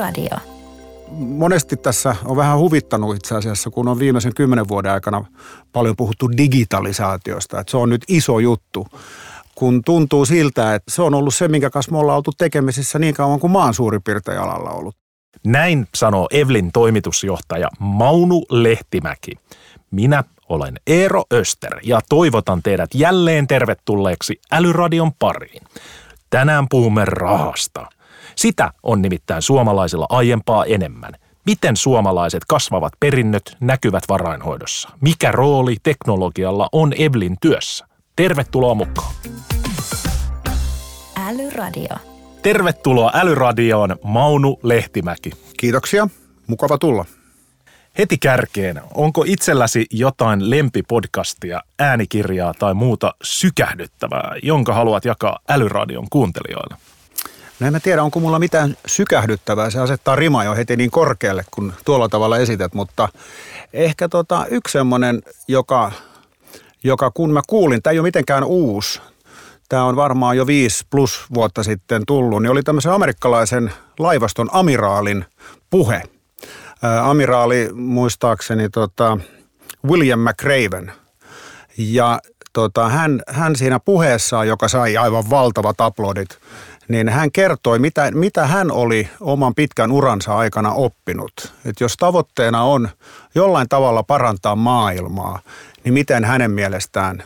Älyradio. Monesti tässä on vähän huvittanut itse asiassa, kun on viimeisen kymmenen vuoden aikana paljon puhuttu digitalisaatiosta, että se on nyt iso juttu kun tuntuu siltä, että se on ollut se, minkä kanssa me ollaan oltu tekemisissä niin kauan kuin maan suurin piirtein alalla ollut. Näin sanoo Evlin toimitusjohtaja Maunu Lehtimäki. Minä olen Eero Öster ja toivotan teidät jälleen tervetulleeksi Älyradion pariin. Tänään puhumme rahasta. Sitä on nimittäin suomalaisilla aiempaa enemmän. Miten suomalaiset kasvavat perinnöt näkyvät varainhoidossa? Mikä rooli teknologialla on Evlin työssä? Tervetuloa mukaan. Älyradio. Tervetuloa Älyradioon Maunu Lehtimäki. Kiitoksia, mukava tulla. Heti kärkeen, onko itselläsi jotain lempipodcastia, äänikirjaa tai muuta sykähdyttävää, jonka haluat jakaa Älyradion kuuntelijoille? No en mä tiedä, onko mulla mitään sykähdyttävää. Se asettaa rima jo heti niin korkealle, kun tuolla tavalla esität, mutta ehkä tota, yksi semmoinen, joka, joka kun mä kuulin, tämä ei ole mitenkään uusi, tämä on varmaan jo viisi plus vuotta sitten tullut, niin oli tämmöisen amerikkalaisen laivaston amiraalin puhe. Ää, amiraali muistaakseni tota, William McRaven. Ja tota, hän, hän siinä puheessaan, joka sai aivan valtavat aplodit, niin hän kertoi, mitä, mitä hän oli oman pitkän uransa aikana oppinut. Että jos tavoitteena on jollain tavalla parantaa maailmaa, niin miten hänen mielestään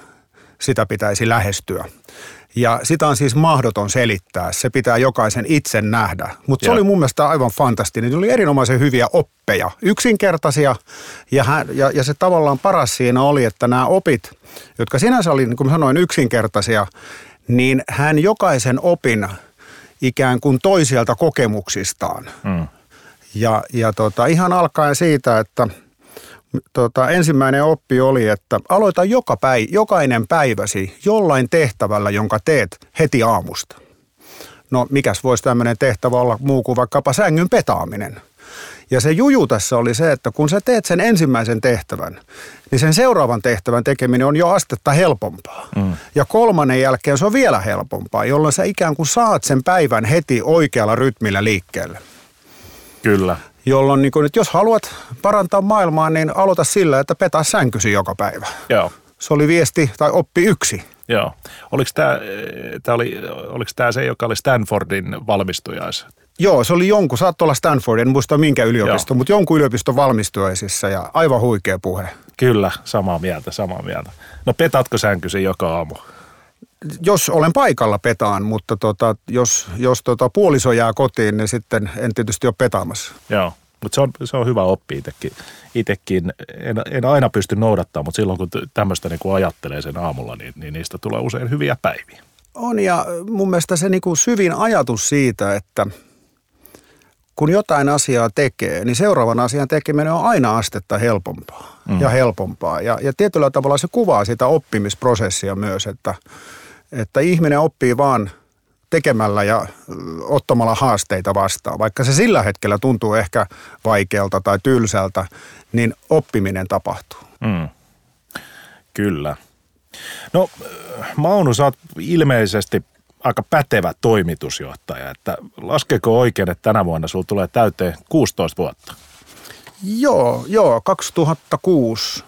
sitä pitäisi lähestyä. Ja sitä on siis mahdoton selittää. Se pitää jokaisen itse nähdä. Mutta se oli mun mielestä aivan fantastinen. Ne oli erinomaisen hyviä oppeja, yksinkertaisia. Ja, hän, ja, ja se tavallaan paras siinä oli, että nämä opit, jotka sinänsä oli, niin kuin sanoin, yksinkertaisia, niin hän jokaisen opin ikään kuin toisielta kokemuksistaan. Mm. Ja, ja tota, ihan alkaen siitä, että – tota, ensimmäinen oppi oli, että aloita joka päi, jokainen päiväsi jollain tehtävällä, jonka teet heti aamusta. No mikäs voisi tämmöinen tehtävä olla muu kuin vaikkapa sängyn petaaminen. Ja se juju tässä oli se, että kun sä teet sen ensimmäisen tehtävän, niin sen seuraavan tehtävän tekeminen on jo astetta helpompaa. Mm. Ja kolmannen jälkeen se on vielä helpompaa, jolloin sä ikään kuin saat sen päivän heti oikealla rytmillä liikkeelle. Kyllä jolloin niin kun, että jos haluat parantaa maailmaa, niin aloita sillä, että petaa sänkysi joka päivä. Joo. Se oli viesti tai oppi yksi. Joo. Oliko tämä, tämä oli, oliko tämä se, joka oli Stanfordin valmistujais? Joo, se oli jonkun, saattoi olla Stanford, en muista minkä yliopisto, Joo. mutta jonkun yliopiston valmistujaisissa ja aivan huikea puhe. Kyllä, samaa mieltä, samaa mieltä. No petatko sänkysi joka aamu? jos olen paikalla petaan, mutta tota, jos, jos tota puoliso jää kotiin, niin sitten en tietysti ole petaamassa. Joo, mutta se on, se on hyvä oppi itsekin. Itekin en, en aina pysty noudattamaan, mutta silloin kun tämmöistä niin kuin ajattelee sen aamulla, niin, niin niistä tulee usein hyviä päiviä. On ja mun mielestä se niin kuin syvin ajatus siitä, että kun jotain asiaa tekee, niin seuraavan asian tekeminen on aina astetta helpompaa mm. ja helpompaa. Ja, ja tietyllä tavalla se kuvaa sitä oppimisprosessia myös, että – että ihminen oppii vaan tekemällä ja ottamalla haasteita vastaan. Vaikka se sillä hetkellä tuntuu ehkä vaikealta tai tylsältä, niin oppiminen tapahtuu. Mm. Kyllä. No Maunu, sä oot ilmeisesti aika pätevä toimitusjohtaja. Että laskeeko oikein, että tänä vuonna sulla tulee täyteen 16 vuotta? Joo, joo. 2006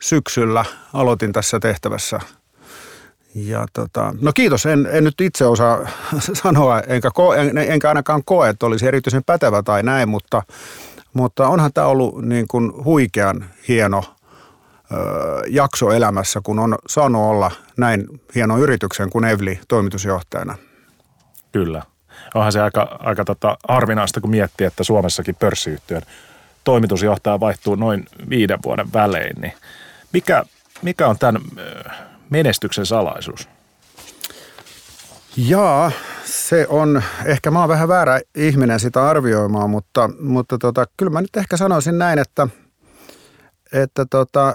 syksyllä aloitin tässä tehtävässä – ja tota, no kiitos, en, en nyt itse osaa sanoa, enkä, ko, en, enkä ainakaan koe, että olisi erityisen pätevä tai näin, mutta, mutta onhan tämä ollut niin kuin huikean hieno jakso elämässä, kun on saanut olla näin hieno yrityksen kuin Evli toimitusjohtajana. Kyllä. Onhan se aika, aika tota harvinaista, kun miettii, että Suomessakin pörssiyhtiön toimitusjohtaja vaihtuu noin viiden vuoden välein. Niin mikä, mikä on tämän menestyksen salaisuus? Jaa, se on, ehkä mä oon vähän väärä ihminen sitä arvioimaan, mutta, mutta tota, kyllä mä nyt ehkä sanoisin näin, että, että tota,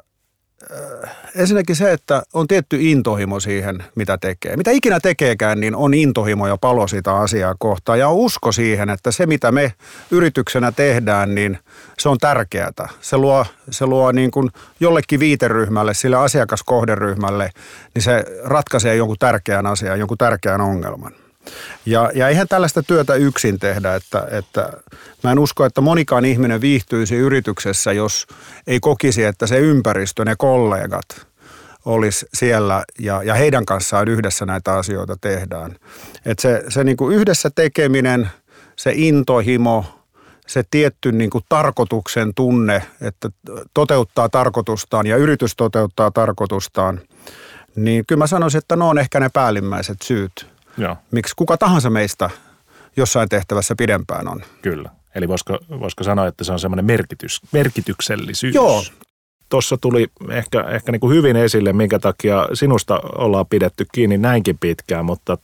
ensinnäkin se, että on tietty intohimo siihen, mitä tekee. Mitä ikinä tekeekään, niin on intohimo ja palo sitä asiaa kohtaan. Ja usko siihen, että se mitä me yrityksenä tehdään, niin se on tärkeää. Se luo, se luo niin kuin jollekin viiteryhmälle, sille asiakaskohderyhmälle, niin se ratkaisee jonkun tärkeän asian, jonkun tärkeän ongelman. Ja, ja eihän tällaista työtä yksin tehdä, että, että mä en usko, että monikaan ihminen viihtyisi yrityksessä, jos ei kokisi, että se ympäristö, ne kollegat olisi siellä ja, ja heidän kanssaan yhdessä näitä asioita tehdään. Että se, se niin kuin yhdessä tekeminen, se intohimo, se tietty niin kuin tarkoituksen tunne, että toteuttaa tarkoitustaan ja yritys toteuttaa tarkoitustaan, niin kyllä mä sanoisin, että ne on ehkä ne päällimmäiset syyt, Joo. miksi kuka tahansa meistä jossain tehtävässä pidempään on. Kyllä. Eli voisiko, voisiko sanoa, että se on semmoinen merkitys, merkityksellisyys? Joo, tuossa tuli ehkä, ehkä niin kuin hyvin esille, minkä takia sinusta ollaan pidetty kiinni näinkin pitkään, mutta,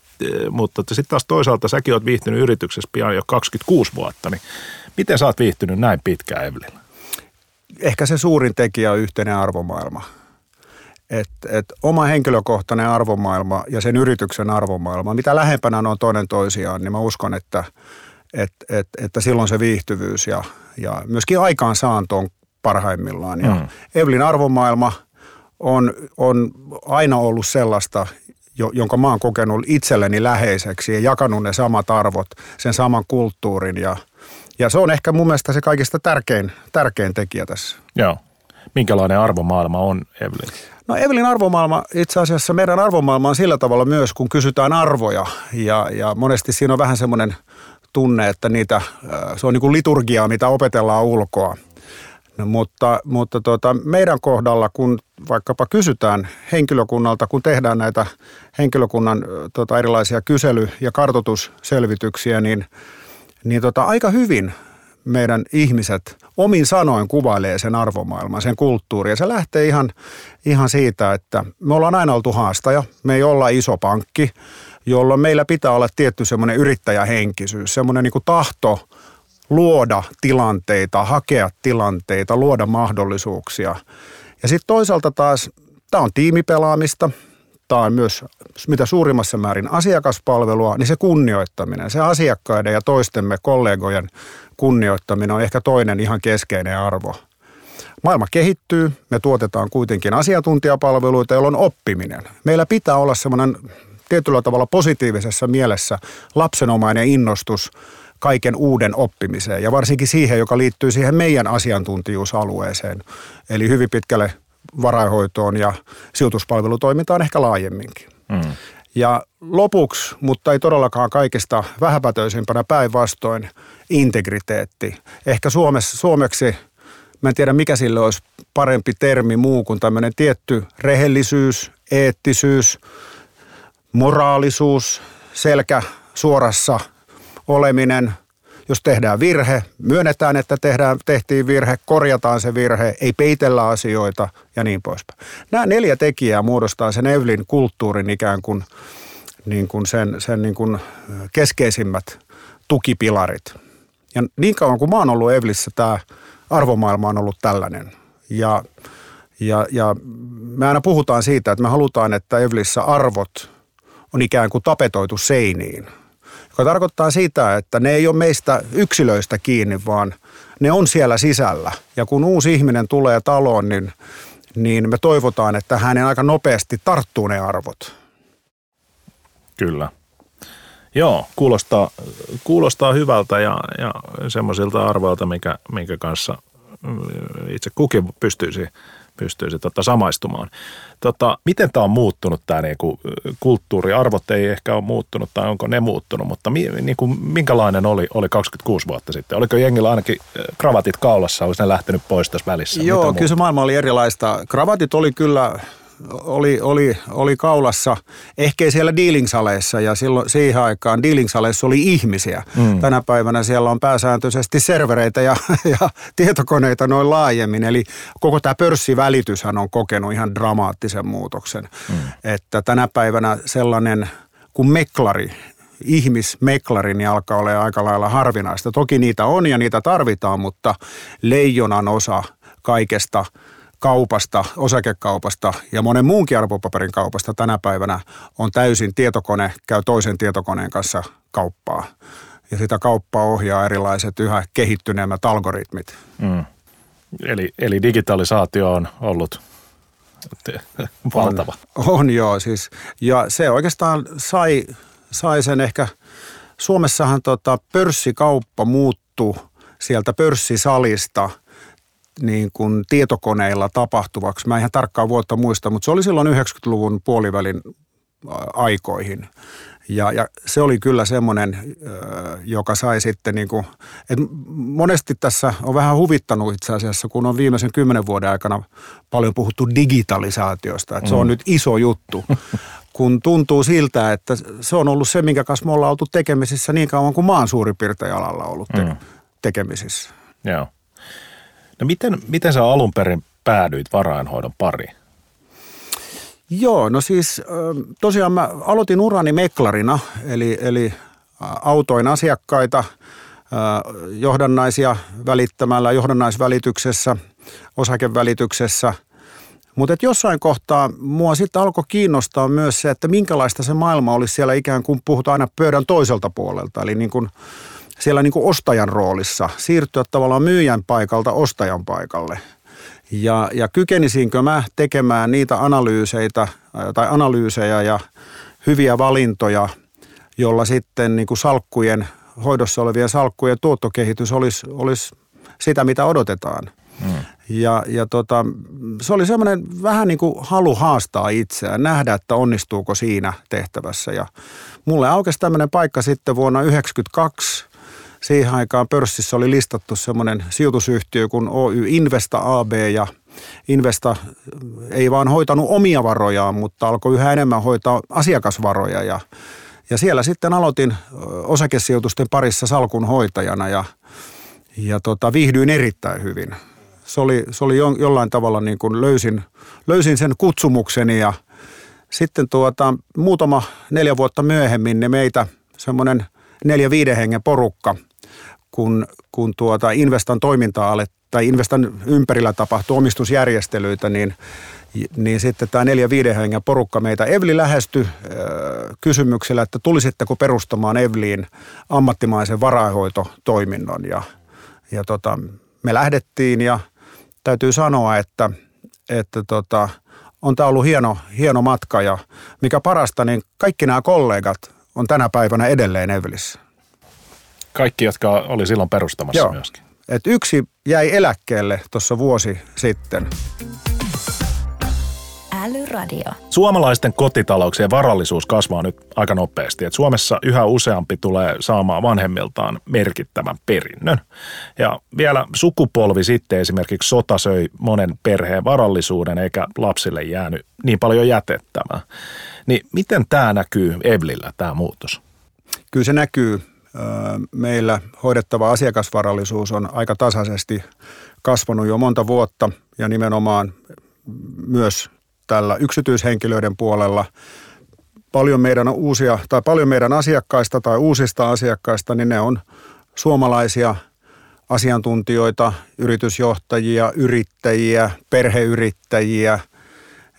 mutta sitten taas toisaalta säkin olet viihtynyt yrityksessä pian jo 26 vuotta, niin miten sä oot viihtynyt näin pitkään Evelin? Ehkä se suurin tekijä on yhteinen arvomaailma. Et, et oma henkilökohtainen arvomaailma ja sen yrityksen arvomaailma, mitä lähempänä on toinen toisiaan, niin mä uskon, että, et, et, että silloin se viihtyvyys ja, ja myöskin aikaansaanto on parhaimmillaan. Ja mm. Evelin arvomaailma on, on aina ollut sellaista, jonka mä oon kokenut itselleni läheiseksi ja jakanut ne samat arvot, sen saman kulttuurin ja, ja se on ehkä mun mielestä se kaikista tärkein, tärkein tekijä tässä. Joo. Minkälainen arvomaailma on Evelin? No Evelin arvomaailma, itse asiassa meidän arvomaailma on sillä tavalla myös, kun kysytään arvoja ja, ja monesti siinä on vähän semmoinen tunne, että niitä, se on niin kuin liturgiaa, mitä opetellaan ulkoa – No, mutta, mutta tota, meidän kohdalla, kun vaikkapa kysytään henkilökunnalta, kun tehdään näitä henkilökunnan tota, erilaisia kysely- ja kartotusselvityksiä, niin, niin tota, aika hyvin meidän ihmiset omin sanoin kuvailee sen arvomaailman, sen kulttuurin. Ja se lähtee ihan, ihan siitä, että me ollaan aina oltu haastaja. Me ei olla iso pankki, jolloin meillä pitää olla tietty semmoinen yrittäjähenkisyys, semmoinen niin tahto – luoda tilanteita, hakea tilanteita, luoda mahdollisuuksia. Ja sitten toisaalta taas tämä on tiimipelaamista, on myös mitä suurimmassa määrin asiakaspalvelua, niin se kunnioittaminen, se asiakkaiden ja toistemme kollegojen kunnioittaminen on ehkä toinen ihan keskeinen arvo. Maailma kehittyy, me tuotetaan kuitenkin asiantuntijapalveluita, joilla on oppiminen. Meillä pitää olla semmoinen tietyllä tavalla positiivisessa mielessä lapsenomainen innostus kaiken uuden oppimiseen ja varsinkin siihen, joka liittyy siihen meidän asiantuntijuusalueeseen. Eli hyvin pitkälle varainhoitoon ja sijoituspalvelutoimintaan ehkä laajemminkin. Mm. Ja lopuksi, mutta ei todellakaan kaikista vähäpätöisimpänä päinvastoin, integriteetti. Ehkä Suomessa, suomeksi, mä en tiedä mikä sille olisi parempi termi muu kuin tämmöinen tietty rehellisyys, eettisyys, moraalisuus, selkä suorassa oleminen, jos tehdään virhe, myönnetään, että tehdään, tehtiin virhe, korjataan se virhe, ei peitellä asioita ja niin poispäin. Nämä neljä tekijää muodostaa sen Evelin kulttuurin ikään kuin, niin kuin sen, sen niin kuin keskeisimmät tukipilarit. Ja niin kauan kuin mä oon ollut Evlissä, tämä arvomaailma on ollut tällainen. Ja, ja, ja me aina puhutaan siitä, että me halutaan, että Evlissä arvot on ikään kuin tapetoitu seiniin – joka tarkoittaa sitä, että ne ei ole meistä yksilöistä kiinni, vaan ne on siellä sisällä. Ja kun uusi ihminen tulee taloon, niin, niin me toivotaan, että hänen aika nopeasti tarttuu ne arvot. Kyllä. Joo, kuulostaa, kuulostaa hyvältä ja, ja semmoisilta arvoilta, minkä, minkä kanssa itse kukin pystyisi pystyisi tota samaistumaan. Tota, miten tämä on muuttunut tämä niinku, kulttuuri? Arvot ei ehkä ole muuttunut tai onko ne muuttunut, mutta mi, niinku, minkälainen oli, oli 26 vuotta sitten? Oliko jengillä ainakin kravatit kaulassa, olisi ne lähtenyt pois tässä välissä? Joo, kyllä se maailma oli erilaista. Kravatit oli kyllä oli, oli, oli kaulassa, ehkä siellä dealingsaleissa ja silloin siihen aikaan dealingsaleissa oli ihmisiä. Mm. Tänä päivänä siellä on pääsääntöisesti servereitä ja, ja tietokoneita noin laajemmin. Eli koko tämä pörssivälityshän on kokenut ihan dramaattisen muutoksen. Mm. Että tänä päivänä sellainen kuin meklari, ihmismeklari, niin alkaa olla aika lailla harvinaista. Toki niitä on ja niitä tarvitaan, mutta leijonan osa kaikesta – kaupasta, osakekaupasta ja monen muunkin arvopaperin kaupasta tänä päivänä on täysin tietokone, käy toisen tietokoneen kanssa kauppaa. Ja sitä kauppaa ohjaa erilaiset yhä kehittyneemmät algoritmit. Mm. Eli, eli digitalisaatio on ollut valtava. On, on joo, siis, ja se oikeastaan sai sai sen ehkä, Suomessahan tota pörssikauppa muuttui sieltä pörssisalista niin kuin tietokoneilla tapahtuvaksi. Mä en ihan tarkkaan vuotta muista, mutta se oli silloin 90-luvun puolivälin aikoihin. Ja, ja se oli kyllä semmoinen, joka sai sitten niin kuin, että monesti tässä on vähän huvittanut itse asiassa, kun on viimeisen kymmenen vuoden aikana paljon puhuttu digitalisaatiosta, että se on mm. nyt iso juttu. kun tuntuu siltä, että se on ollut se, minkä kanssa me ollaan oltu tekemisissä niin kauan kuin maan suurin piirtein alalla ollut te- mm. tekemisissä. Joo. No miten, miten sä alun perin päädyit varainhoidon pariin? Joo, no siis tosiaan mä aloitin urani meklarina, eli, eli autoin asiakkaita johdannaisia välittämällä, johdannaisvälityksessä, osakevälityksessä. Mutta jossain kohtaa mua sitten alkoi kiinnostaa myös se, että minkälaista se maailma olisi siellä ikään kuin puhutaan aina pöydän toiselta puolelta. Eli niin kuin siellä niin kuin ostajan roolissa, siirtyä tavallaan myyjän paikalta ostajan paikalle – ja, ja kykenisinkö mä tekemään niitä analyyseitä tai analyysejä ja hyviä valintoja, jolla sitten niin kuin salkkujen, hoidossa olevien salkkujen tuottokehitys olisi, olisi sitä, mitä odotetaan. Mm. Ja, ja tota, se oli semmoinen vähän niin kuin halu haastaa itseään, nähdä, että onnistuuko siinä tehtävässä. Ja mulle aukesi tämmöinen paikka sitten vuonna 1992 siihen aikaan pörssissä oli listattu semmoinen sijoitusyhtiö kuin Oy Investa AB ja Investa ei vaan hoitanut omia varojaan, mutta alkoi yhä enemmän hoitaa asiakasvaroja ja, ja siellä sitten aloitin osakesijoitusten parissa salkun hoitajana ja, ja tota, viihdyin erittäin hyvin. Se oli, se oli jo, jollain tavalla niin kuin löysin, löysin sen kutsumukseni ja sitten tuota, muutama neljä vuotta myöhemmin ne meitä semmoinen neljä viiden hengen porukka – kun, kun tuota Investan toimintaa alet, tai Investan ympärillä tapahtuu omistusjärjestelyitä, niin, niin sitten tämä neljä viiden hengen porukka meitä Evli lähesty äh, kysymyksellä, että tulisitteko perustamaan Evliin ammattimaisen varainhoitotoiminnon. Ja, ja tota, me lähdettiin ja täytyy sanoa, että, että tota, on tämä ollut hieno, hieno matka ja mikä parasta, niin kaikki nämä kollegat on tänä päivänä edelleen Evlissä. Kaikki, jotka oli silloin perustamassa Joo. myöskin. Et yksi jäi eläkkeelle tuossa vuosi sitten. Älyradio. Suomalaisten kotitalouksien varallisuus kasvaa nyt aika nopeasti. Et Suomessa yhä useampi tulee saamaan vanhemmiltaan merkittävän perinnön. Ja vielä sukupolvi sitten esimerkiksi sota söi monen perheen varallisuuden eikä lapsille jäänyt niin paljon jätettävää. Niin miten tämä näkyy Evlillä, tämä muutos? Kyllä se näkyy meillä hoidettava asiakasvarallisuus on aika tasaisesti kasvanut jo monta vuotta ja nimenomaan myös tällä yksityishenkilöiden puolella paljon meidän uusia tai paljon meidän asiakkaista tai uusista asiakkaista, niin ne on suomalaisia asiantuntijoita, yritysjohtajia, yrittäjiä, perheyrittäjiä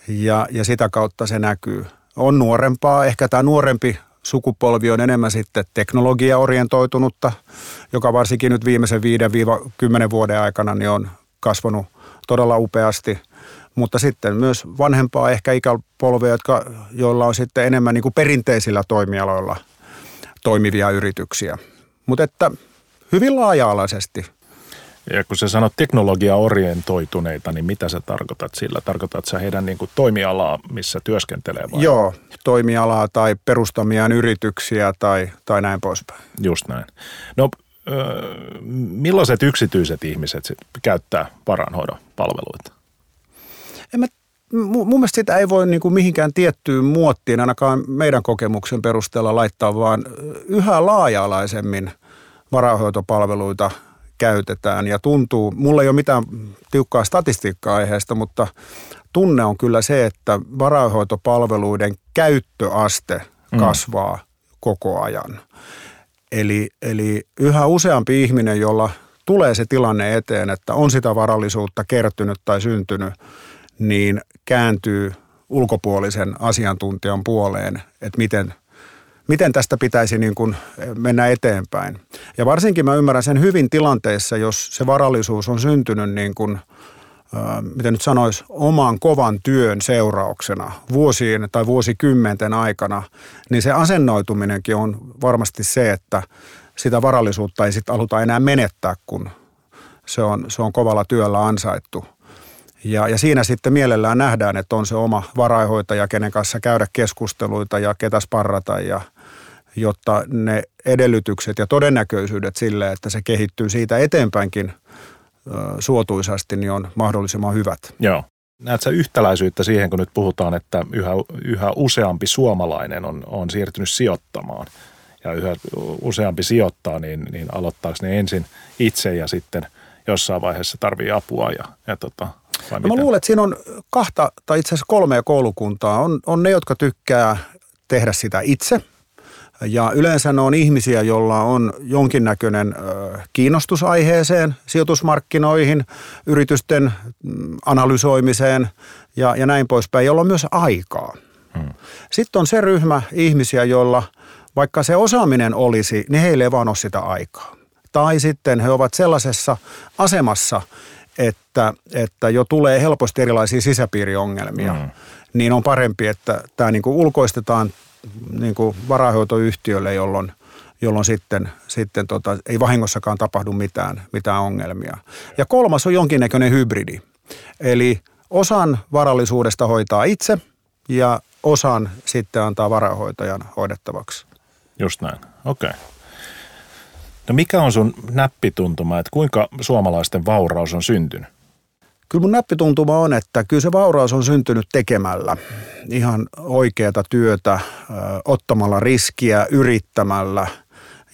ja, ja sitä kautta se näkyy. On nuorempaa, ehkä tämä nuorempi sukupolvi on enemmän sitten teknologiaorientoitunutta, joka varsinkin nyt viimeisen 5-10 vuoden aikana niin on kasvanut todella upeasti. Mutta sitten myös vanhempaa ehkä ikäpolvea, jotka, joilla on sitten enemmän niin kuin perinteisillä toimialoilla toimivia yrityksiä. Mutta että hyvin laaja-alaisesti – ja kun sä sanot teknologia-orientoituneita, niin mitä sä tarkoitat sillä? Tarkoitat sä heidän niin kuin toimialaa, missä työskentelee vai? Joo, toimialaa tai perustamiaan yrityksiä tai, tai näin poispäin. Just näin. No millaiset yksityiset ihmiset sit käyttää varanhoidon palveluita? En mä, mun mielestä sitä ei voi niin kuin mihinkään tiettyyn muottiin ainakaan meidän kokemuksen perusteella laittaa, vaan yhä laaja-alaisemmin varainhoitopalveluita – käytetään ja tuntuu, mulla ei ole mitään tiukkaa statistiikkaa aiheesta, mutta tunne on kyllä se, että varainhoitopalveluiden käyttöaste mm. kasvaa mm. koko ajan. Eli, eli yhä useampi ihminen, jolla tulee se tilanne eteen, että on sitä varallisuutta kertynyt tai syntynyt, niin kääntyy ulkopuolisen asiantuntijan puoleen, että miten miten tästä pitäisi niin kuin mennä eteenpäin. Ja varsinkin mä ymmärrän sen hyvin tilanteessa, jos se varallisuus on syntynyt niin kuin miten nyt sanoisi, oman kovan työn seurauksena vuosien tai vuosikymmenten aikana, niin se asennoituminenkin on varmasti se, että sitä varallisuutta ei sitten haluta enää menettää, kun se on, se on kovalla työllä ansaittu. Ja, ja siinä sitten mielellään nähdään, että on se oma varainhoitaja, kenen kanssa käydä keskusteluita ja ketä sparrata, ja, jotta ne edellytykset ja todennäköisyydet sille, että se kehittyy siitä eteenpäinkin suotuisasti, niin on mahdollisimman hyvät. Joo. Näetkö yhtäläisyyttä siihen, kun nyt puhutaan, että yhä, yhä useampi suomalainen on, on siirtynyt sijoittamaan ja yhä useampi sijoittaa, niin, niin aloittaako ne ensin itse ja sitten jossain vaiheessa tarvii apua ja, ja tota, no mä luulen, että siinä on kahta tai itse asiassa kolmea koulukuntaa. On, on ne, jotka tykkää tehdä sitä itse – ja yleensä ne on ihmisiä, joilla on jonkinnäköinen kiinnostus aiheeseen, sijoitusmarkkinoihin, yritysten mm, analysoimiseen ja, ja näin poispäin, jolla on myös aikaa. Hmm. Sitten on se ryhmä ihmisiä, joilla vaikka se osaaminen olisi, niin heille ei vaan ole sitä aikaa. Tai sitten he ovat sellaisessa asemassa, että, että jo tulee helposti erilaisia sisäpiiriongelmia. Hmm. Niin on parempi, että tämä niin kuin ulkoistetaan niin kuin varainhoitoyhtiölle, jolloin, jolloin sitten, sitten tota, ei vahingossakaan tapahdu mitään, mitään ongelmia. Ja kolmas on jonkinnäköinen hybridi. Eli osan varallisuudesta hoitaa itse ja osan sitten antaa varainhoitajan hoidettavaksi. Just näin, okei. Okay. No mikä on sun näppituntuma, että kuinka suomalaisten vauraus on syntynyt? Kyllä mun näppituntuma on, että kyllä se vauraus on syntynyt tekemällä ihan oikeata työtä, ottamalla riskiä, yrittämällä.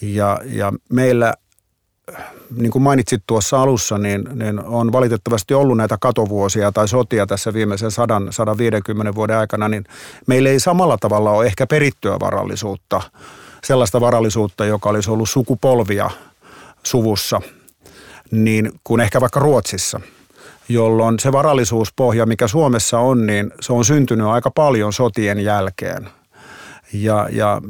Ja, ja meillä, niin kuin mainitsit tuossa alussa, niin, niin on valitettavasti ollut näitä katovuosia tai sotia tässä viimeisen 100-150 vuoden aikana, niin meillä ei samalla tavalla ole ehkä perittyä varallisuutta, sellaista varallisuutta, joka olisi ollut sukupolvia suvussa, niin kuin ehkä vaikka Ruotsissa – jolloin se varallisuuspohja, mikä Suomessa on, niin se on syntynyt aika paljon sotien jälkeen. Ja, ja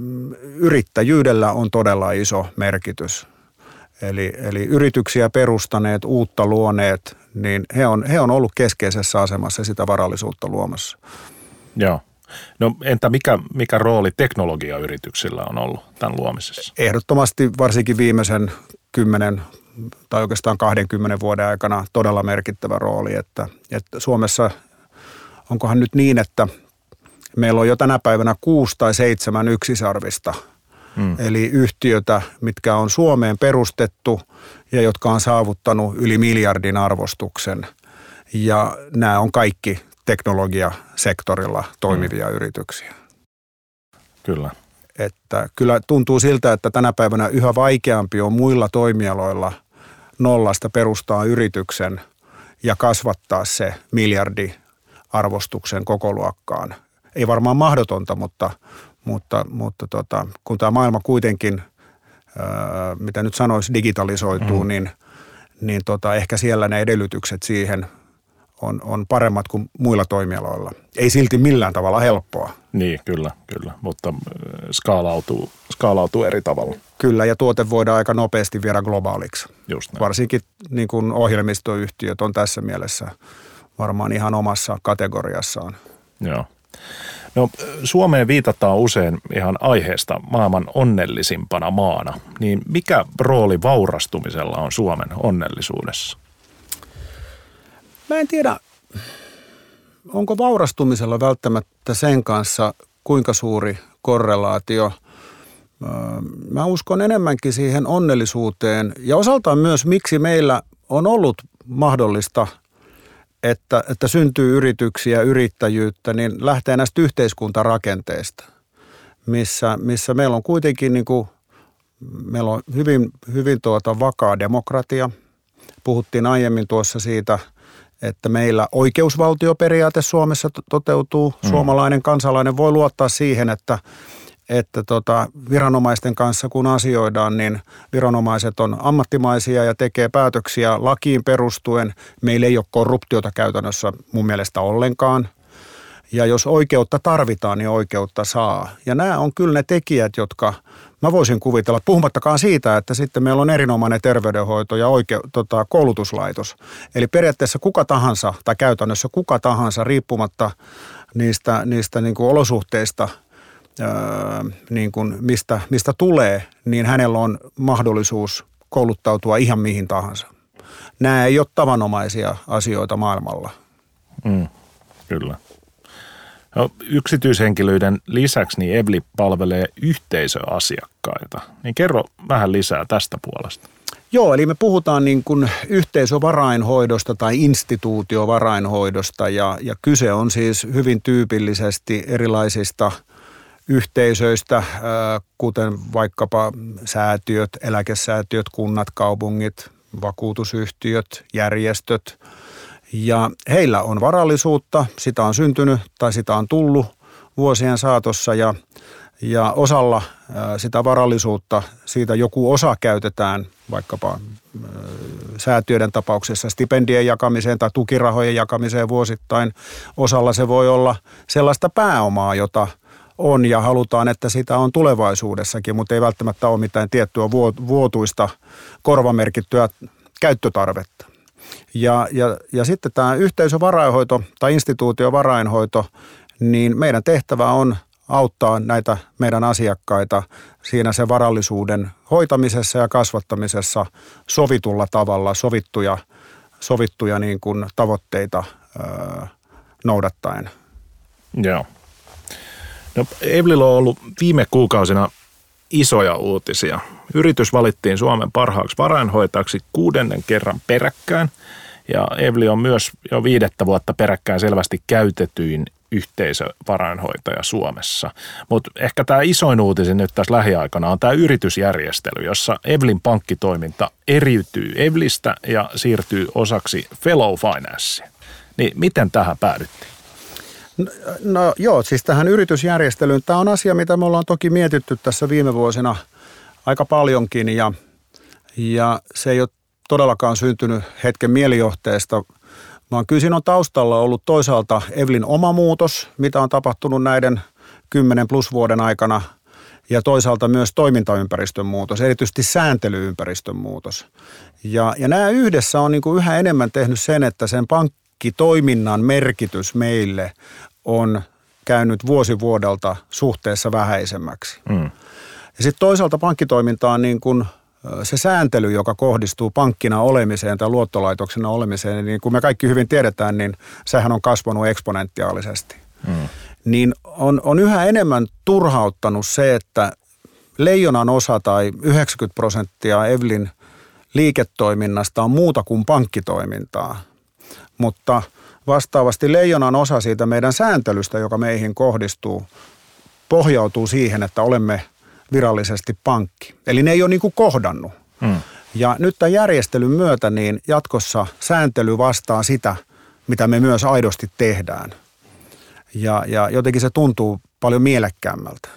yrittäjyydellä on todella iso merkitys. Eli, eli yrityksiä perustaneet, uutta luoneet, niin he on, he on ollut keskeisessä asemassa sitä varallisuutta luomassa. Joo. No entä mikä, mikä rooli teknologiayrityksillä on ollut tämän luomisessa? Ehdottomasti varsinkin viimeisen 10 tai oikeastaan 20 vuoden aikana todella merkittävä rooli, että, että Suomessa onkohan nyt niin, että meillä on jo tänä päivänä kuusi tai seitsemän yksisarvista, hmm. eli yhtiötä, mitkä on Suomeen perustettu ja jotka on saavuttanut yli miljardin arvostuksen. Ja nämä on kaikki teknologiasektorilla toimivia hmm. yrityksiä. Kyllä. Että kyllä tuntuu siltä, että tänä päivänä yhä vaikeampi on muilla toimialoilla – nollasta perustaa yrityksen ja kasvattaa se miljardi arvostuksen koko luokkaan. Ei varmaan mahdotonta, mutta, mutta, mutta tota, kun tämä maailma kuitenkin, ää, mitä nyt sanoisi, digitalisoituu, mm. niin, niin tota, ehkä siellä ne edellytykset siihen on, on paremmat kuin muilla toimialoilla. Ei silti millään tavalla helppoa. Niin, kyllä, kyllä, mutta skaalautuu, skaalautuu eri tavalla. Kyllä, ja tuote voidaan aika nopeasti viedä globaaliksi. Just näin. Varsinkin niin kuin ohjelmistoyhtiöt on tässä mielessä varmaan ihan omassa kategoriassaan. Joo. No Suomeen viitataan usein ihan aiheesta maailman onnellisimpana maana. Niin mikä rooli vaurastumisella on Suomen onnellisuudessa? Mä en tiedä, onko vaurastumisella välttämättä sen kanssa kuinka suuri korrelaatio. Mä uskon enemmänkin siihen onnellisuuteen ja osaltaan myös miksi meillä on ollut mahdollista, että, että syntyy yrityksiä, yrittäjyyttä, niin lähtee näistä yhteiskuntarakenteista, missä, missä meillä on kuitenkin niin kuin, meillä on hyvin, hyvin tuota vakaa demokratia. Puhuttiin aiemmin tuossa siitä – että meillä oikeusvaltioperiaate Suomessa toteutuu. Mm. Suomalainen kansalainen voi luottaa siihen, että, että tota, viranomaisten kanssa kun asioidaan, niin viranomaiset on ammattimaisia ja tekee päätöksiä lakiin perustuen. Meillä ei ole korruptiota käytännössä mun mielestä ollenkaan. Ja jos oikeutta tarvitaan, niin oikeutta saa. Ja nämä on kyllä ne tekijät, jotka mä voisin kuvitella, puhumattakaan siitä, että sitten meillä on erinomainen terveydenhoito ja oike- tota, koulutuslaitos. Eli periaatteessa kuka tahansa, tai käytännössä kuka tahansa, riippumatta niistä, niistä niin kuin olosuhteista, öö, niin kuin mistä, mistä tulee, niin hänellä on mahdollisuus kouluttautua ihan mihin tahansa. Nämä ei ole tavanomaisia asioita maailmalla. Mm, kyllä. No, yksityishenkilöiden lisäksi niin Evli palvelee yhteisöasiakkaita. Niin kerro vähän lisää tästä puolesta. Joo, eli me puhutaan niin kuin yhteisövarainhoidosta tai instituutiovarainhoidosta ja, ja kyse on siis hyvin tyypillisesti erilaisista yhteisöistä, kuten vaikkapa säätiöt, eläkesäätiöt, kunnat, kaupungit, vakuutusyhtiöt, järjestöt. Ja heillä on varallisuutta, sitä on syntynyt tai sitä on tullut vuosien saatossa ja, ja osalla sitä varallisuutta, siitä joku osa käytetään vaikkapa säätiöiden tapauksessa stipendien jakamiseen tai tukirahojen jakamiseen vuosittain. Osalla se voi olla sellaista pääomaa, jota on ja halutaan, että sitä on tulevaisuudessakin, mutta ei välttämättä ole mitään tiettyä vuotuista korvamerkittyä käyttötarvetta. Ja, ja, ja sitten tämä yhteisövarainhoito tai instituutiovarainhoito, niin meidän tehtävä on auttaa näitä meidän asiakkaita siinä se varallisuuden hoitamisessa ja kasvattamisessa sovitulla tavalla, sovittuja, sovittuja niin kuin tavoitteita öö, noudattaen. Joo. No, Evlillä on ollut viime kuukausina isoja uutisia. Yritys valittiin Suomen parhaaksi varainhoitajaksi kuudennen kerran peräkkäin ja Evli on myös jo viidettä vuotta peräkkäin selvästi käytetyin yhteisövarainhoitaja Suomessa. Mutta ehkä tämä isoin uutisi nyt tässä lähiaikana on tämä yritysjärjestely, jossa Evlin pankkitoiminta eriytyy Evlistä ja siirtyy osaksi Fellow Finance. Niin miten tähän päädyttiin? No, joo, siis tähän yritysjärjestelyyn. Tämä on asia, mitä me ollaan toki mietitty tässä viime vuosina aika paljonkin ja, ja se ei ole todellakaan syntynyt hetken mielijohteesta, vaan kyllä siinä on taustalla ollut toisaalta Evlin oma muutos, mitä on tapahtunut näiden 10 plus vuoden aikana, ja toisaalta myös toimintaympäristön muutos, erityisesti sääntelyympäristön muutos. Ja, ja nämä yhdessä on niin kuin yhä enemmän tehnyt sen, että sen pankkitoiminnan merkitys meille on käynyt vuosi vuodelta suhteessa vähäisemmäksi. Mm. Ja sitten toisaalta pankkitoiminta on niin kuin se sääntely, joka kohdistuu pankkina olemiseen tai luottolaitoksena olemiseen, niin kuin me kaikki hyvin tiedetään, niin sehän on kasvanut eksponentiaalisesti. Mm. Niin on, on yhä enemmän turhauttanut se, että leijonan osa tai 90 prosenttia Evlin liiketoiminnasta on muuta kuin pankkitoimintaa. Mutta vastaavasti leijonan osa siitä meidän sääntelystä, joka meihin kohdistuu, pohjautuu siihen, että olemme – virallisesti pankki. Eli ne ei ole niin kuin kohdannut. Hmm. Ja nyt tämän järjestelyn myötä niin jatkossa sääntely vastaa sitä, mitä me myös aidosti tehdään. Ja, ja jotenkin se tuntuu paljon mielekkäämmältä.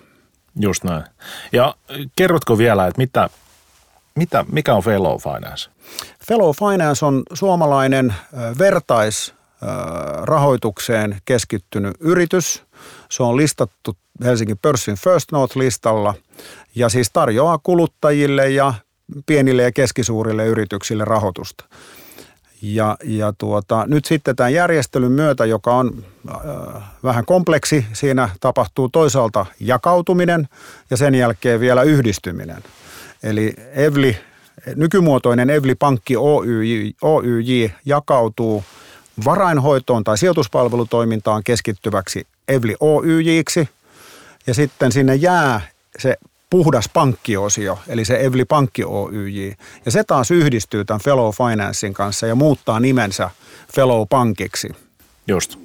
Just näin. Ja kerrotko vielä, että mitä, mitä, mikä on Fellow Finance? Fellow Finance on suomalainen vertaisrahoitukseen keskittynyt yritys. Se on listattu Helsingin pörssin First Note-listalla ja siis tarjoaa kuluttajille ja pienille ja keskisuurille yrityksille rahoitusta. Ja, ja tuota, nyt sitten tämän järjestelyn myötä, joka on äh, vähän kompleksi, siinä tapahtuu toisaalta jakautuminen ja sen jälkeen vielä yhdistyminen. Eli Evli, nykymuotoinen Evli Pankki Oyj, Oyj jakautuu varainhoitoon tai sijoituspalvelutoimintaan keskittyväksi Evli Oyjiksi – ja sitten sinne jää se puhdas pankkiosio, eli se Evli Pankki Oyj. Ja se taas yhdistyy tämän Fellow Financein kanssa ja muuttaa nimensä Fellow Pankiksi. Just.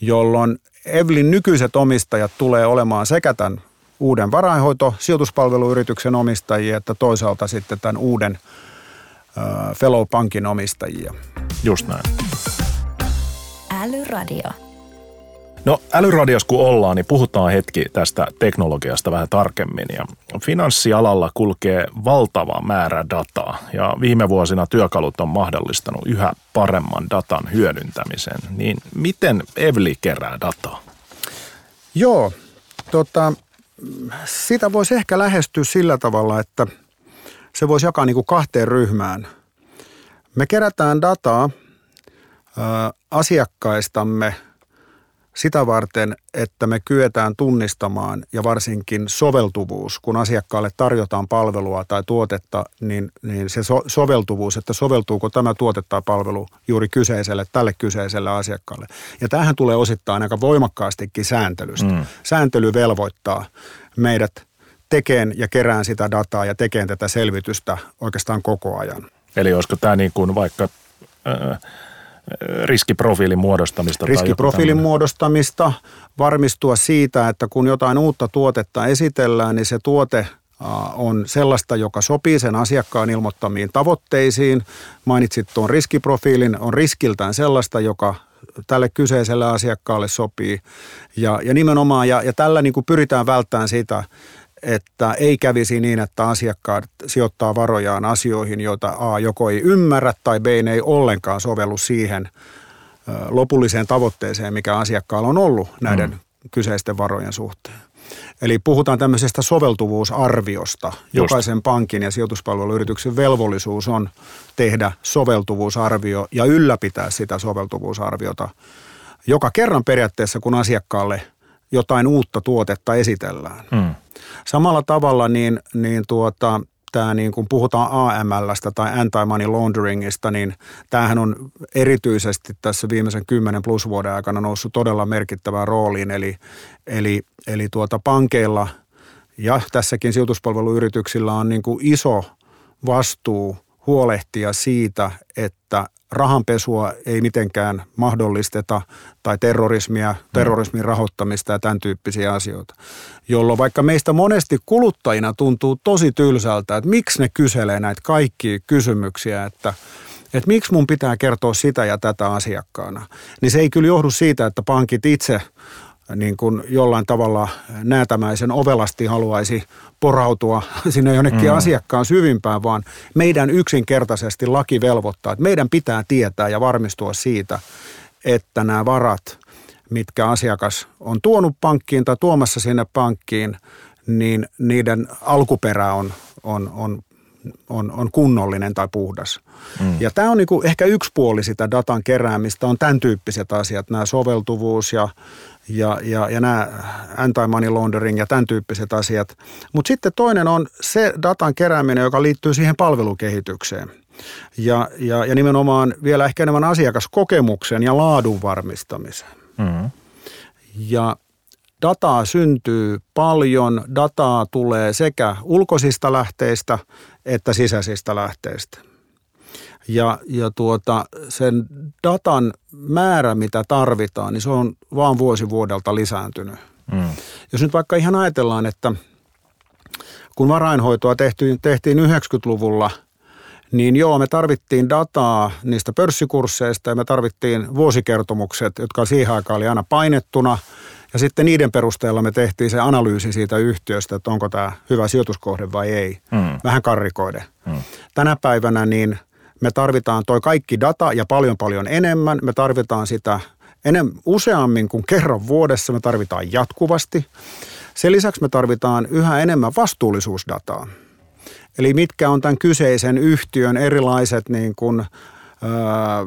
Jolloin Evlin nykyiset omistajat tulee olemaan sekä tämän uuden varainhoito- sijoituspalveluyrityksen omistajia, että toisaalta sitten tämän uuden äh, Fellow Pankin omistajia. Just näin. Älyradio. No älyradios kun ollaan, niin puhutaan hetki tästä teknologiasta vähän tarkemmin. Ja finanssialalla kulkee valtava määrä dataa ja viime vuosina työkalut on mahdollistanut yhä paremman datan hyödyntämisen. Niin miten Evli kerää dataa? Joo, tota, sitä voisi ehkä lähestyä sillä tavalla, että se voisi jakaa niin kuin kahteen ryhmään. Me kerätään dataa asiakkaistamme – sitä varten, että me kyetään tunnistamaan ja varsinkin soveltuvuus, kun asiakkaalle tarjotaan palvelua tai tuotetta, niin, niin se so, soveltuvuus, että soveltuuko tämä tuote tai palvelu juuri kyseiselle, tälle kyseiselle asiakkaalle. Ja tähän tulee osittain aika voimakkaastikin sääntelystä. Mm. Sääntely velvoittaa meidät tekeen ja kerään sitä dataa ja tekeen tätä selvitystä oikeastaan koko ajan. Eli olisiko tämä niin kuin vaikka... Äh, riskiprofiilin muodostamista? Riskiprofiilin tai muodostamista, varmistua siitä, että kun jotain uutta tuotetta esitellään, niin se tuote on sellaista, joka sopii sen asiakkaan ilmoittamiin tavoitteisiin. Mainitsit tuon riskiprofiilin, on riskiltään sellaista, joka tälle kyseiselle asiakkaalle sopii. Ja, ja nimenomaan, ja, ja tällä niin kuin pyritään välttämään sitä, että ei kävisi niin, että asiakkaat sijoittaa varojaan asioihin, joita A joko ei ymmärrä tai B ei ollenkaan sovellu siihen lopulliseen tavoitteeseen, mikä asiakkaalla on ollut näiden mm. kyseisten varojen suhteen. Eli puhutaan tämmöisestä soveltuvuusarviosta. Just. Jokaisen pankin ja sijoituspalveluyrityksen velvollisuus on tehdä soveltuvuusarvio ja ylläpitää sitä soveltuvuusarviota joka kerran periaatteessa, kun asiakkaalle jotain uutta tuotetta esitellään. Mm. Samalla tavalla niin, niin tuota, tämä niin kun puhutaan AMLstä tai anti-money launderingista, niin tämähän on erityisesti tässä viimeisen 10 plus vuoden aikana noussut todella merkittävään rooliin. Eli, eli, eli tuota pankeilla ja tässäkin sijoituspalveluyrityksillä on niin kuin iso vastuu huolehtia siitä, että rahanpesua ei mitenkään mahdollisteta tai terrorismia, mm. terrorismin rahoittamista ja tämän tyyppisiä asioita. Jolloin vaikka meistä monesti kuluttajina tuntuu tosi tylsältä, että miksi ne kyselee näitä kaikkia kysymyksiä, että että miksi mun pitää kertoa sitä ja tätä asiakkaana, niin se ei kyllä johdu siitä, että pankit itse niin kuin jollain tavalla näätämäisen ovelasti haluaisi porautua sinne jonnekin mm. asiakkaan syvimpään, vaan meidän yksinkertaisesti laki velvoittaa, että meidän pitää tietää ja varmistua siitä, että nämä varat, mitkä asiakas on tuonut pankkiin tai tuomassa sinne pankkiin, niin niiden alkuperä on, on, on on, on kunnollinen tai puhdas. Mm. Ja tämä on niinku ehkä yksi puoli sitä datan keräämistä, on tämän tyyppiset asiat, nämä soveltuvuus ja, ja, ja, ja nämä anti-money laundering ja tämän tyyppiset asiat. Mutta sitten toinen on se datan kerääminen, joka liittyy siihen palvelukehitykseen. Ja, ja, ja nimenomaan vielä ehkä enemmän asiakaskokemuksen ja laadun varmistamiseen. Mm. Ja dataa syntyy paljon, dataa tulee sekä ulkoisista lähteistä että sisäisistä lähteistä. Ja, ja tuota, sen datan määrä, mitä tarvitaan, niin se on vaan vuosi vuodelta lisääntynyt. Mm. Jos nyt vaikka ihan ajatellaan, että kun varainhoitoa tehtiin, tehtiin 90-luvulla, niin joo, me tarvittiin dataa niistä pörssikursseista ja me tarvittiin vuosikertomukset, jotka siihen aikaan oli aina painettuna. Ja sitten niiden perusteella me tehtiin se analyysi siitä yhtiöstä, että onko tämä hyvä sijoituskohde vai ei. Mm. Vähän karrikoiden. Mm. Tänä päivänä niin me tarvitaan toi kaikki data ja paljon paljon enemmän. Me tarvitaan sitä enem, useammin kuin kerran vuodessa. Me tarvitaan jatkuvasti. Sen lisäksi me tarvitaan yhä enemmän vastuullisuusdataa. Eli mitkä on tämän kyseisen yhtiön erilaiset niin kuin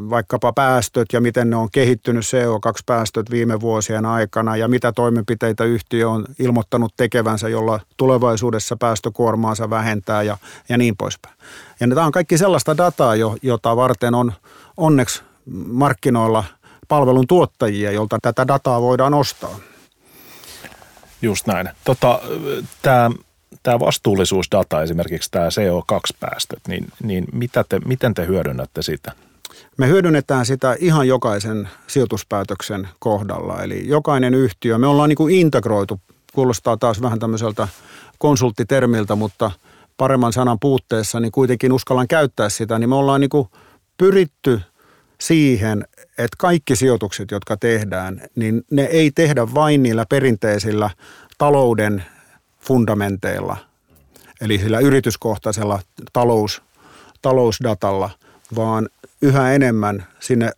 vaikkapa päästöt ja miten ne on kehittynyt CO2-päästöt viime vuosien aikana ja mitä toimenpiteitä yhtiö on ilmoittanut tekevänsä, jolla tulevaisuudessa päästökuormaansa vähentää ja, ja niin poispäin. Ja tämä on kaikki sellaista dataa, jota varten on onneksi markkinoilla palvelun tuottajia, jolta tätä dataa voidaan ostaa. Just näin. Tota, tämä tämä vastuullisuusdata, esimerkiksi tämä CO2-päästöt, niin, niin mitä te, miten te hyödynnätte sitä? Me hyödynnetään sitä ihan jokaisen sijoituspäätöksen kohdalla. Eli jokainen yhtiö, me ollaan niin kuin integroitu, kuulostaa taas vähän tämmöiseltä konsulttitermiltä, mutta paremman sanan puutteessa, niin kuitenkin uskallan käyttää sitä, niin me ollaan niin kuin pyritty siihen, että kaikki sijoitukset, jotka tehdään, niin ne ei tehdä vain niillä perinteisillä talouden fundamenteilla, eli sillä yrityskohtaisella talous, talousdatalla, vaan yhä enemmän sinne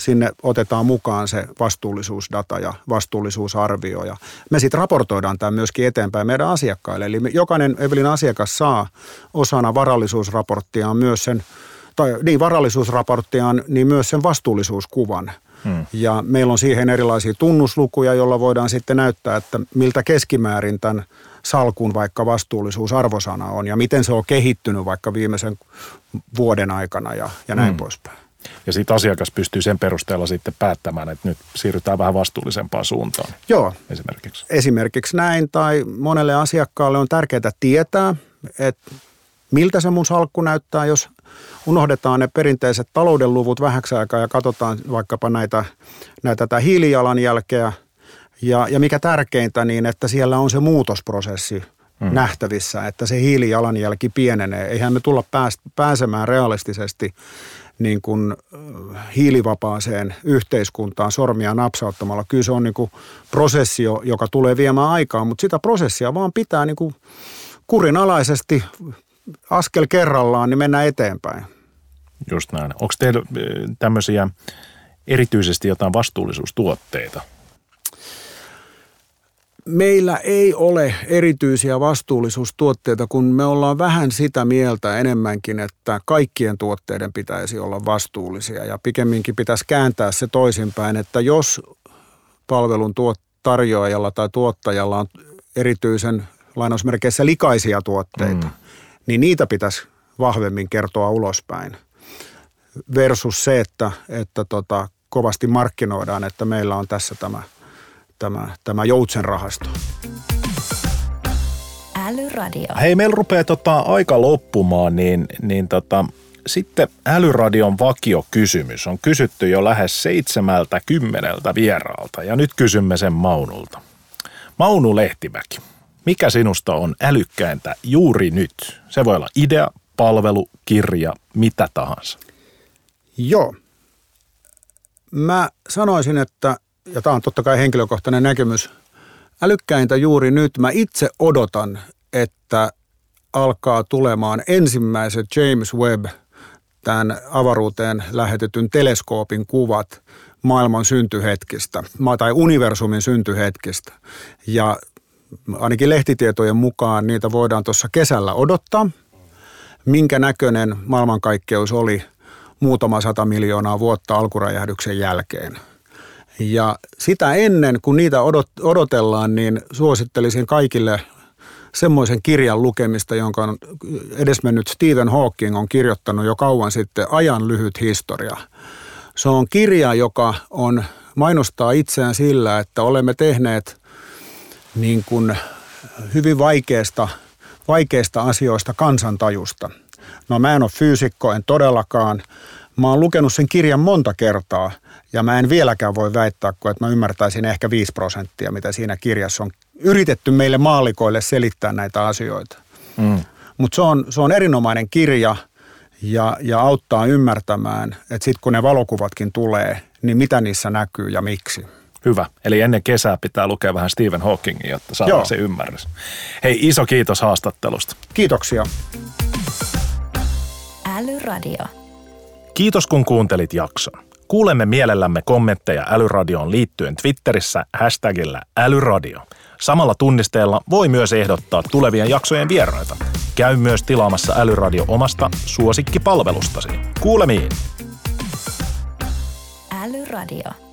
sinne otetaan mukaan se vastuullisuusdata ja vastuullisuusarvio. Ja me sitten raportoidaan tämä myöskin eteenpäin meidän asiakkaille. Eli jokainen Evelin asiakas saa osana varallisuusraporttiaan myös sen, tai niin varallisuusraporttiaan, niin myös sen vastuullisuuskuvan. Hmm. Ja meillä on siihen erilaisia tunnuslukuja, joilla voidaan sitten näyttää, että miltä keskimäärin tämän salkun vaikka vastuullisuusarvosana on ja miten se on kehittynyt vaikka viimeisen vuoden aikana ja, ja näin hmm. poispäin. Ja sitten asiakas pystyy sen perusteella sitten päättämään, että nyt siirrytään vähän vastuullisempaan suuntaan. Joo. Esimerkiksi. Esimerkiksi näin, tai monelle asiakkaalle on tärkeää tietää, että miltä se mun salkku näyttää, jos unohdetaan ne perinteiset talouden luvut vähäksi aikaa ja katsotaan vaikkapa näitä, näitä tätä hiilijalanjälkeä. Ja, ja mikä tärkeintä, niin että siellä on se muutosprosessi hmm. nähtävissä, että se hiilijalanjälki pienenee. Eihän me tulla pääsemään realistisesti niin kuin hiilivapaaseen yhteiskuntaan sormia napsauttamalla. Kyllä se on niin kuin prosessi, joka tulee viemään aikaa, mutta sitä prosessia vaan pitää niin kuin kurinalaisesti askel kerrallaan, niin mennään eteenpäin. Just näin. Onko teillä tämmöisiä erityisesti jotain vastuullisuustuotteita – meillä ei ole erityisiä vastuullisuustuotteita, kun me ollaan vähän sitä mieltä enemmänkin, että kaikkien tuotteiden pitäisi olla vastuullisia ja pikemminkin pitäisi kääntää se toisinpäin, että jos palvelun tarjoajalla tai tuottajalla on erityisen lainausmerkeissä likaisia tuotteita, mm. Niin niitä pitäisi vahvemmin kertoa ulospäin versus se, että, että tota, kovasti markkinoidaan, että meillä on tässä tämä – tämä, tämä joutsenrahasto. Älyradio. Hei, meillä rupeaa tota aika loppumaan, niin, niin tota, sitten Älyradion vakiokysymys on kysytty jo lähes seitsemältä kymmeneltä vieraalta ja nyt kysymme sen Maunulta. Maunu Lehtimäki, mikä sinusta on älykkäintä juuri nyt? Se voi olla idea, palvelu, kirja, mitä tahansa. Joo. Mä sanoisin, että ja tämä on totta kai henkilökohtainen näkemys, älykkäintä juuri nyt mä itse odotan, että alkaa tulemaan ensimmäiset James Webb tämän avaruuteen lähetetyn teleskoopin kuvat maailman syntyhetkistä tai universumin syntyhetkistä. Ja ainakin lehtitietojen mukaan niitä voidaan tuossa kesällä odottaa. Minkä näköinen maailmankaikkeus oli muutama sata miljoonaa vuotta alkuräjähdyksen jälkeen – ja sitä ennen, kun niitä odot, odotellaan, niin suosittelisin kaikille semmoisen kirjan lukemista, jonka on edesmennyt Stephen Hawking on kirjoittanut jo kauan sitten, Ajan lyhyt historia. Se on kirja, joka on mainostaa itseään sillä, että olemme tehneet niin kuin hyvin vaikeasta, vaikeista asioista kansantajusta. No mä en ole fyysikko, en todellakaan. Mä oon lukenut sen kirjan monta kertaa – ja mä en vieläkään voi väittää, kun että mä ymmärtäisin ehkä 5 prosenttia, mitä siinä kirjassa on yritetty meille maalikoille selittää näitä asioita. Mm. Mutta se on, se on erinomainen kirja ja, ja auttaa ymmärtämään, että sitten kun ne valokuvatkin tulee, niin mitä niissä näkyy ja miksi. Hyvä. Eli ennen kesää pitää lukea vähän Stephen Hawkingin, jotta saadaan Joo. se ymmärrys. Hei, iso kiitos haastattelusta. Kiitoksia. Älyradio. Kiitos kun kuuntelit jakson. Kuulemme mielellämme kommentteja Älyradioon liittyen Twitterissä hashtagillä Älyradio. Samalla tunnisteella voi myös ehdottaa tulevien jaksojen vieraita. Käy myös tilaamassa Älyradio omasta suosikkipalvelustasi. Kuulemiin! Älyradio.